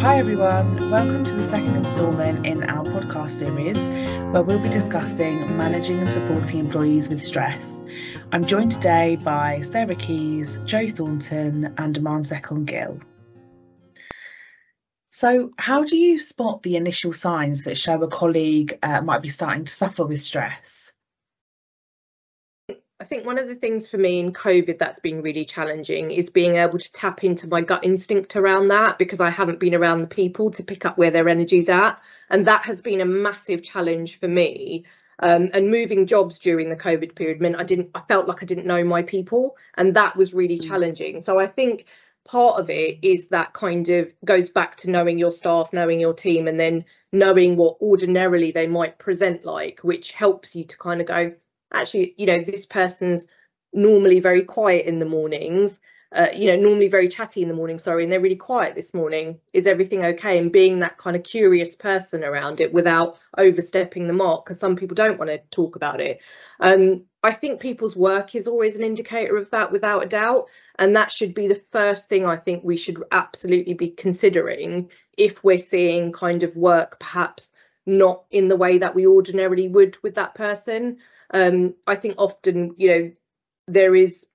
Hi everyone, welcome to the second instalment in our podcast series where we'll be discussing managing and supporting employees with stress. I'm joined today by Sarah Keyes, Jo Thornton, and Aman Sekhon-Gill. So, how do you spot the initial signs that show a colleague uh, might be starting to suffer with stress? I think one of the things for me in COVID that's been really challenging is being able to tap into my gut instinct around that because I haven't been around the people to pick up where their energy's at. And that has been a massive challenge for me. Um, and moving jobs during the COVID period meant I didn't, I felt like I didn't know my people. And that was really mm. challenging. So I think part of it is that kind of goes back to knowing your staff, knowing your team, and then knowing what ordinarily they might present like, which helps you to kind of go, actually, you know, this person's normally very quiet in the mornings, uh, you know, normally very chatty in the morning, sorry, and they're really quiet this morning. Is everything okay? And being that kind of curious person around it without overstepping the mark, because some people don't want to talk about it. Um, I think people's work is always an indicator of that without a doubt. And that should be the first thing I think we should absolutely be considering if we're seeing kind of work perhaps not in the way that we ordinarily would with that person um, I think often, you know, there is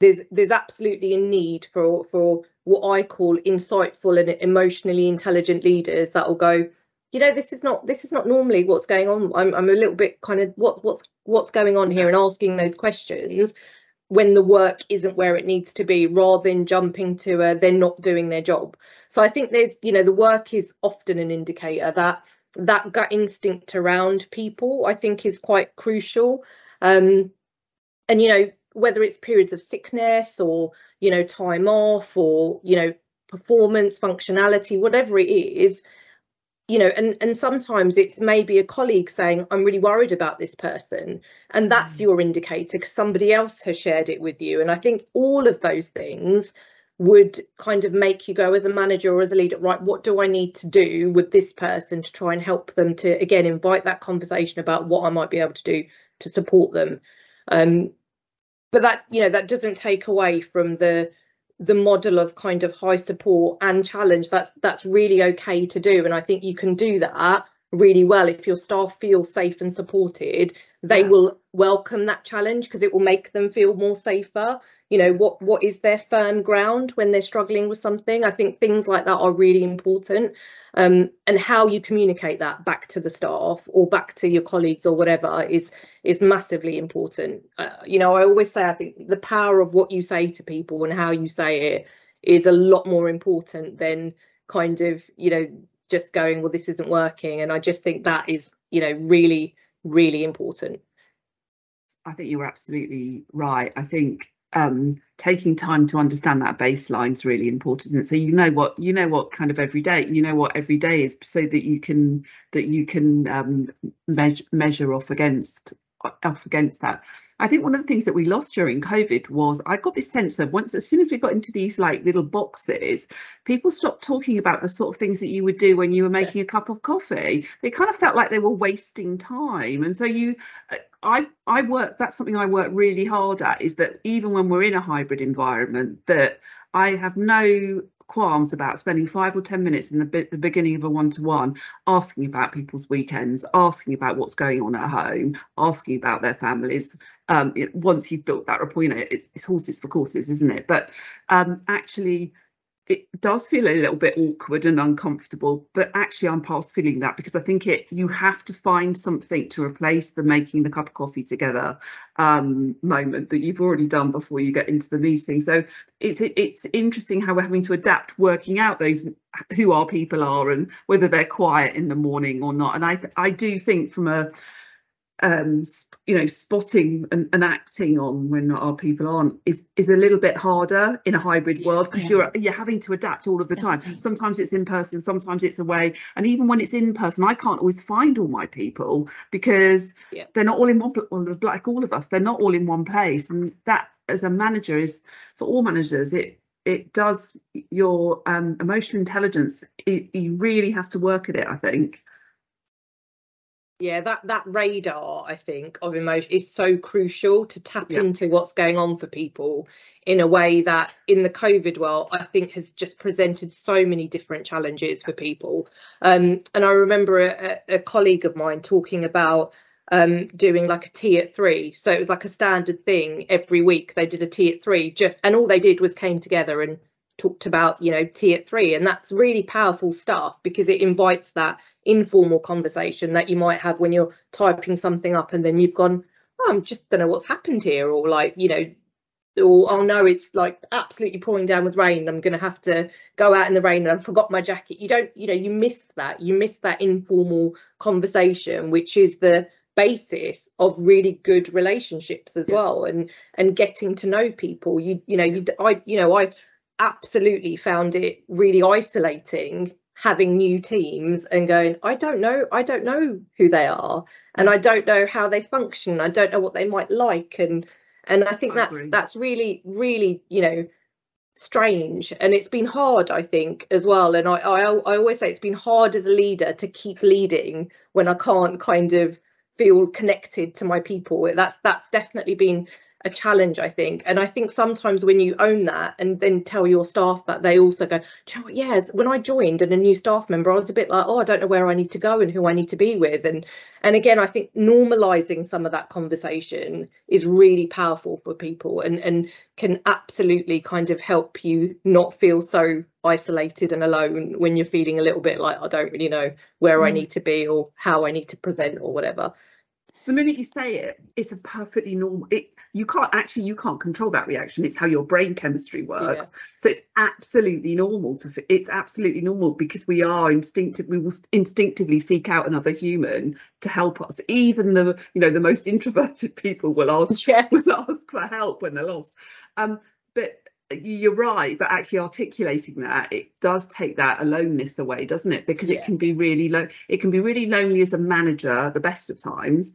there's there's absolutely a need for for what I call insightful and emotionally intelligent leaders that will go, you know, this is not this is not normally what's going on. I'm I'm a little bit kind of what what's what's going on here and asking those questions when the work isn't where it needs to be rather than jumping to a they're not doing their job so i think there's you know the work is often an indicator that that gut instinct around people i think is quite crucial um, and you know whether it's periods of sickness or you know time off or you know performance functionality whatever it is you know and and sometimes it's maybe a colleague saying i'm really worried about this person and that's mm. your indicator because somebody else has shared it with you and i think all of those things would kind of make you go as a manager or as a leader, right, what do I need to do with this person to try and help them to, again, invite that conversation about what I might be able to do to support them. Um, but that, you know, that doesn't take away from the the model of kind of high support and challenge. That's that's really okay to do. And I think you can do that really well if your staff feel safe and supported they yeah. will welcome that challenge because it will make them feel more safer. You know what what is their firm ground when they're struggling with something? I think things like that are really important um, and how you communicate that back to the staff or back to your colleagues or whatever is is massively important. Uh, you know i always say i think the power of what you say to people and how you say it is a lot more important than kind of you know just going well this isn't working. And i just think that is you know really really important. I think you're absolutely right. I think um, taking time to understand that baseline is really important and so you know what you know what kind of every day you know what every day is so that you can that you can um, measure measure off against off against that I think one of the things that we lost during COVID was I got this sense of once, as soon as we got into these like little boxes, people stopped talking about the sort of things that you would do when you were making a cup of coffee. They kind of felt like they were wasting time. And so you, uh, I, I work, that's something I work really hard at is that even when we're in a hybrid environment, that I have no qualms about spending five or 10 minutes in the, the beginning of a one to one asking about people's weekends, asking about what's going on at home, asking about their families. Um, once you've built that rapport, you know, it's, it's horses for courses, isn't it? But um, actually, it does feel a little bit awkward and uncomfortable but actually i'm past feeling that because i think it you have to find something to replace the making the cup of coffee together um, moment that you've already done before you get into the meeting. So it's it's interesting how we're having to adapt working out those who our people are and whether they're quiet in the morning or not. And i i do think from a um, you know, spotting and, and, acting on when our people aren't is is a little bit harder in a hybrid world because yeah. you're you're having to adapt all of the time. Sometimes it's in person, sometimes it's away, and even when it's in person, I can't always find all my people because yeah. they're not all in one. Well, there's like all of us, they're not all in one place, and that as a manager is for all managers it it does your um, emotional intelligence. It, you really have to work at it, I think. Yeah that that radar i think of emotion is so crucial to tap yeah. into what's going on for people in a way that in the covid world i think has just presented so many different challenges for people. Um, and i remember a, a, colleague of mine talking about um, doing like a tea at three. So it was like a standard thing every week. They did a tea at three just and all they did was came together and talked about you know tea at three and that's really powerful stuff because it invites that informal conversation that you might have when you're typing something up and then you've gone oh, i'm just don't know what's happened here or like you know or oh no it's like absolutely pouring down with rain. I'm going to have to go out in the rain and i forgot my jacket. You don't you know you miss that. You miss that informal conversation which is the basis of really good relationships as yes. well and and getting to know people. You you know you i you know i absolutely found it really isolating having new teams and going i don't know i don't know who they are and i don't know how they function i don't know what they might like and and i think I that's agree. that's really really you know strange and it's been hard i think as well and I, I i always say it's been hard as a leader to keep leading when i can't kind of feel connected to my people that's that's definitely been a challenge, I think. And I think sometimes when you own that and then tell your staff that, they also go, yes, when I joined and a new staff member, I was a bit like, oh, I don't know where I need to go and who I need to be with. And and again, I think normalizing some of that conversation is really powerful for people and, and can absolutely kind of help you not feel so isolated and alone when you're feeling a little bit like I don't really know where mm. I need to be or how I need to present or whatever the minute you say it, it's a perfectly normal. It you can't actually you can't control that reaction. It's how your brain chemistry works. Yeah. So it's absolutely normal to. It's absolutely normal because we are instinctive. We will instinctively seek out another human to help us. Even the you know the most introverted people will ask yeah. will ask for help when they're lost. Um, but you're right but actually articulating that it does take that aloneness away doesn't it because yeah. it can be really low it can be really lonely as a manager the best of times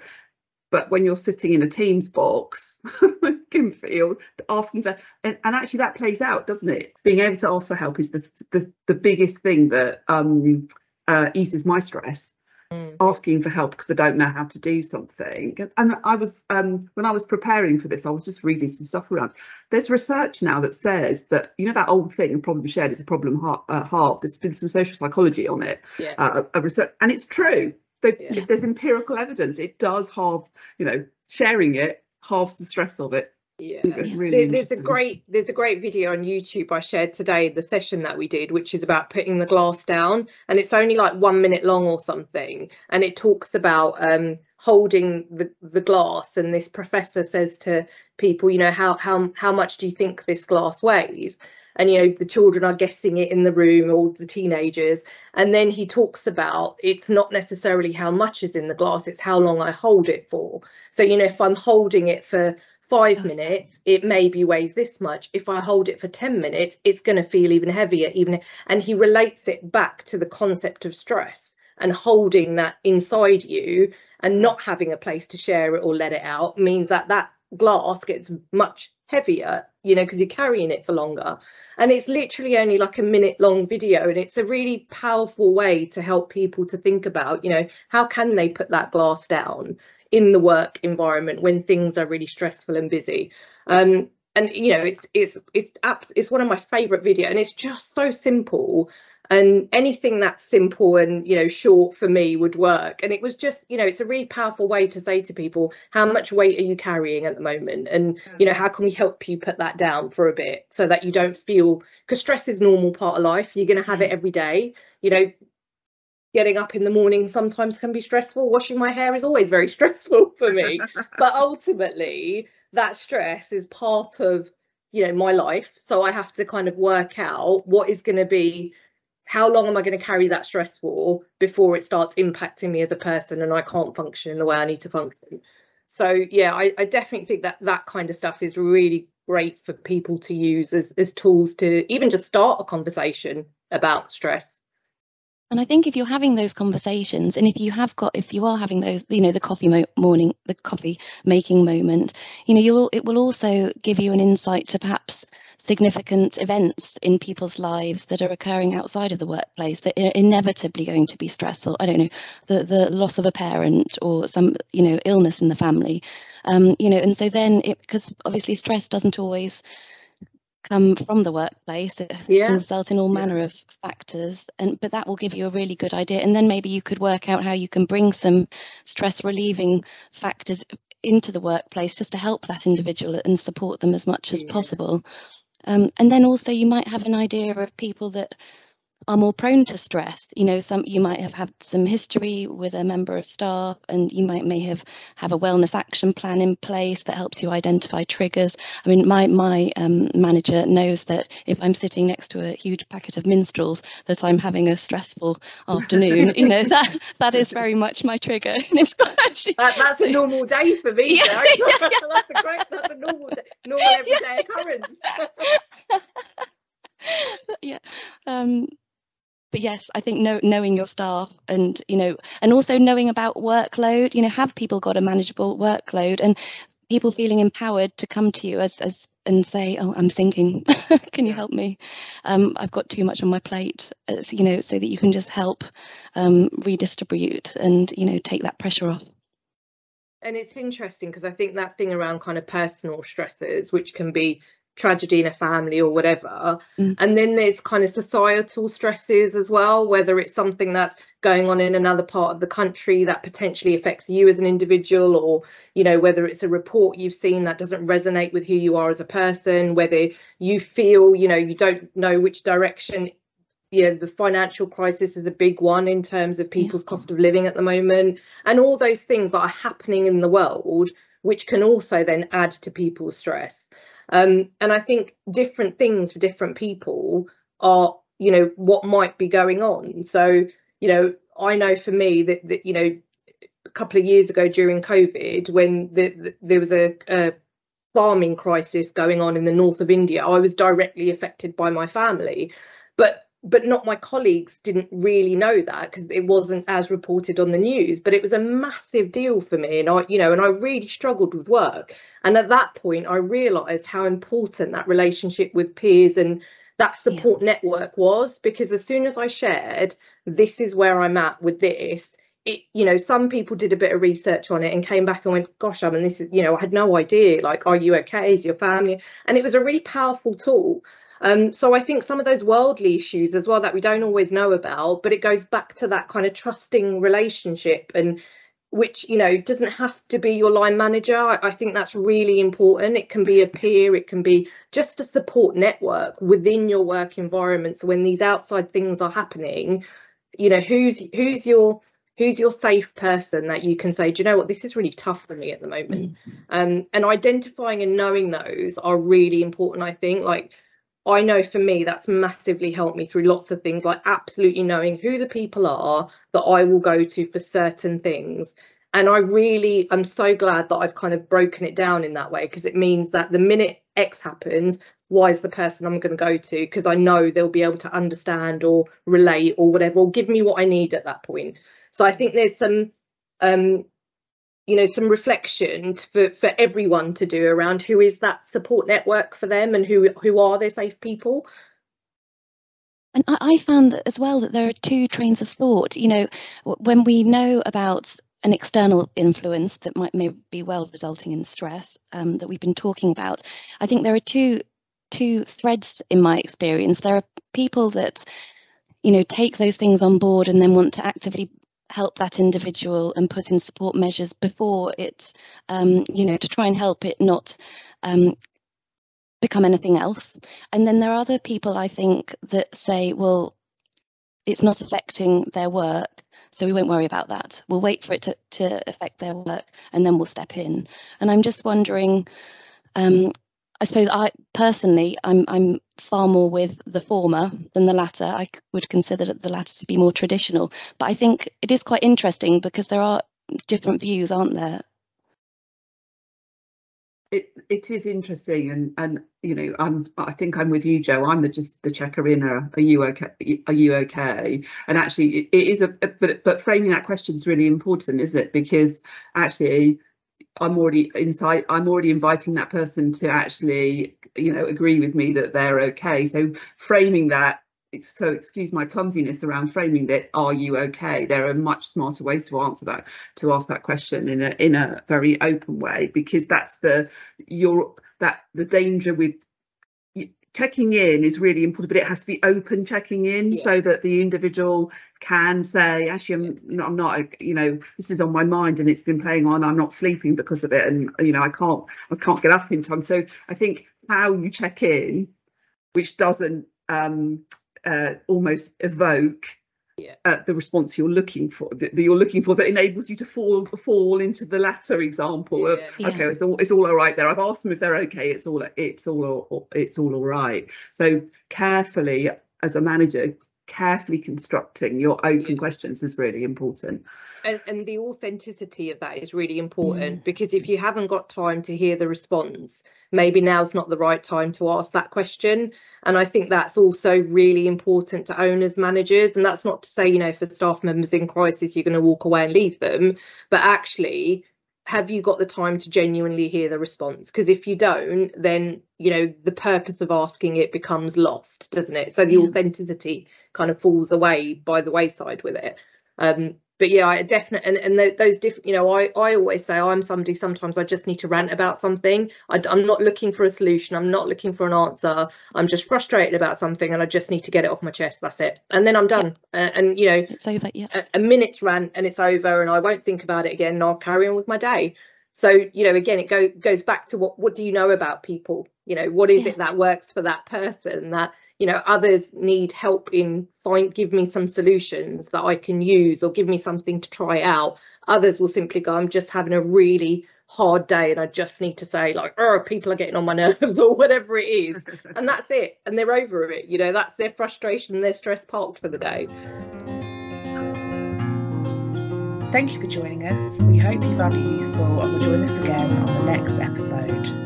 but when you're sitting in a Teams box, can feel asking for, and, and, actually that plays out, doesn't it? Being able to ask for help is the the, the biggest thing that um, uh, eases my stress. Mm. Asking for help because I don't know how to do something, and I was um, when I was preparing for this, I was just reading some stuff around. There's research now that says that you know that old thing, problem shared is a problem half. Uh, half. There's been some social psychology on it, yeah. uh, a, a research, and it's true yeah. there's empirical evidence. It does halve, you know, sharing it halves the stress of it. Yeah, really there's a great there's a great video on YouTube I shared today, the session that we did, which is about putting the glass down, and it's only like one minute long or something, and it talks about um, holding the the glass, and this professor says to people, you know, how how how much do you think this glass weighs? And you know the children are guessing it in the room or the teenagers. And then he talks about it's not necessarily how much is in the glass it's how long i hold it for. So you know if i'm holding it for five minutes it maybe weighs this much. If i hold it for 10 minutes it's going to feel even heavier even and he relates it back to the concept of stress and holding that inside you and not having a place to share it or let it out means that that glass gets much heavier you know because you're carrying it for longer. And it's literally only like a minute long video and it's a really powerful way to help people to think about you know how can they put that glass down in the work environment when things are really stressful and busy? Um, and you know it's it's it's apps it's one of my favorite video and it's just so simple and anything that's simple and you know short for me would work. And it was just you know it's a really powerful way to say to people how much weight are you carrying at the moment? And you know mm. how can we help you put that down for a bit so that you don't feel because stress is normal part of life. You're going to have it mm. every day. You know getting up in the morning sometimes can be stressful. Washing my hair is always very stressful for me. But ultimately that stress is part of you know my life. So i have to kind of work out what is going to be how long am I going to carry that stress for before it starts impacting me as a person and I can't function in the way I need to function? So yeah, I, I definitely think that that kind of stuff is really great for people to use as, as tools to even just start a conversation about stress. And I think if you're having those conversations, and if you have got, if you are having those, you know, the coffee mo- morning, the coffee making moment, you know, you'll it will also give you an insight to perhaps significant events in people's lives that are occurring outside of the workplace that are inevitably going to be stressful. I don't know, the the loss of a parent or some, you know, illness in the family, um, you know, and so then it because obviously stress doesn't always come from the workplace it yeah. can result in all manner yeah. of factors and but that will give you a really good idea and then maybe you could work out how you can bring some stress relieving factors into the workplace just to help that individual and support them as much as yeah. possible um, and then also you might have an idea of people that are more prone to stress. You know, some you might have had some history with a member of staff, and you might may have have a wellness action plan in place that helps you identify triggers. I mean, my my um, manager knows that if I'm sitting next to a huge packet of minstrels, that I'm having a stressful afternoon. you know, that that is very much my trigger. actually, that, that's a normal day for me. Yeah, yeah, yeah. that's a great, that's a normal day, normal everyday occurrence. yeah. Um, yes, I think know, knowing your staff and you know, and also knowing about workload. You know, have people got a manageable workload and people feeling empowered to come to you as as and say, "Oh, I'm thinking. can you help me? Um, I've got too much on my plate." As, you know, so that you can just help um, redistribute and you know take that pressure off. And it's interesting because I think that thing around kind of personal stresses, which can be tragedy in a family or whatever. Mm. And then there's kind of societal stresses as well, whether it's something that's going on in another part of the country that potentially affects you as an individual, or, you know, whether it's a report you've seen that doesn't resonate with who you are as a person, whether you feel, you know, you don't know which direction. Yeah, the financial crisis is a big one in terms of people's yeah. cost of living at the moment, and all those things that are happening in the world, which can also then add to people's stress. Um, and I think different things for different people are, you know, what might be going on. So, you know, I know for me that, that you know, a couple of years ago during COVID, when the, the, there was a, a farming crisis going on in the north of India, I was directly affected by my family. But but not my colleagues didn't really know that because it wasn't as reported on the news but it was a massive deal for me and i you know and i really struggled with work. And at that point i realized how important that relationship with peers and that support yeah. network was because as soon as i shared this is where i'm at with this it you know some people did a bit of research on it and came back and went gosh i mean this is you know i had no idea like are you okay? Is your family? And it was a really powerful tool um, so I think some of those worldly issues as well that we don't always know about, but it goes back to that kind of trusting relationship and which you know doesn't have to be your line manager. I, I, think that's really important. It can be a peer. It can be just a support network within your work environment. So when these outside things are happening you know who's who's your who's your safe person that you can say do you know what? This is really tough for me at the moment. Mm-hmm. um, and identifying and knowing those are really important i think. Like I know for me that's massively helped me through lots of things, like absolutely knowing who the people are that I will go to for certain things. And I really am so glad that I've kind of broken it down in that way because it means that the minute X happens, Y is the person I'm going to go to because I know they'll be able to understand or relate or whatever, or give me what I need at that point. So I think there's some um, you know some reflection for for everyone to do around who is that support network for them and who who are their safe people. And I, found that as well that there are two trains of thought. You know when we know about an external influence that might may be well resulting in stress um, that we've been talking about i think there are two two threads in my experience. There are people that you know take those things on board and then want to actively help that individual and put in support measures before it's, um, you know, to try and help it not um, become anything else. And then there are other people, I think, that say, well, it's not affecting their work, so we won't worry about that. We'll wait for it to, to affect their work and then we'll step in. And I'm just wondering, um, I suppose I personally, I'm I'm far more with the former than the latter. I would consider the latter to be more traditional, but I think it is quite interesting because there are different views, aren't there? it it is interesting and and you know i'm i think i'm with you jo i'm the just the checker in are you okay? Are you okay? And actually it, it is a but but framing that question is really important isn't it? Because actually i'm already inside i'm already inviting that person to actually you know agree with me that they're okay. So framing that so excuse my clumsiness around framing that are you okay? There are much smarter ways to answer that to ask that question in a in a very open way because that's the your that the danger with checking in is really important but it has to be open checking in yeah. so that the individual can say actually I'm, not, I'm not you know this is on my mind and it's been playing on. I'm not sleeping because of it and you know I can't I can't get up in time. So I think how you check in which doesn't um uh, almost evoke yeah. uh, the response you're looking for that, that, you're looking for that enables you to fall fall into the latter example yeah. of okay it's all it's all all right there i've asked them if they're okay it's all it's all it's all all right so carefully as a manager carefully constructing your open questions is really important. And, and, the authenticity of that is really important mm. because if you haven't got time to hear the response maybe now's not the right time to ask that question. And i think that's also really important to owners managers. And that's not to say you know for staff members in crisis you're going to walk away and leave them. But actually have you got the time to genuinely hear the response? Because if you don't then you know the purpose of asking it becomes lost doesn't it? So the yeah. authenticity kind of falls away by the wayside with it. Um but yeah i definitely and, and those different you know i i always say i'm somebody sometimes i just need to rant about something. I, i'm not looking for a solution i'm not looking for an answer. I'm just frustrated about something and i just need to get it off my chest that's it. And then i'm done. Yeah. uh, and you know it's over yeah. a, a minute's rant and it's over and i won't think about it again and i'll carry on with my day. So you know again it go, goes back to what what do you know about people? You know what is yeah. it that works for that person that you know others need help in find give me some solutions that i can use or give me something to try out others will simply go i'm just having a really hard day and i just need to say like oh people are getting on my nerves or whatever it is and that's it and they're over it you know that's their frustration their stress parked for the day Thank you for joining us. We hope you found it useful and will join us again on the next episode.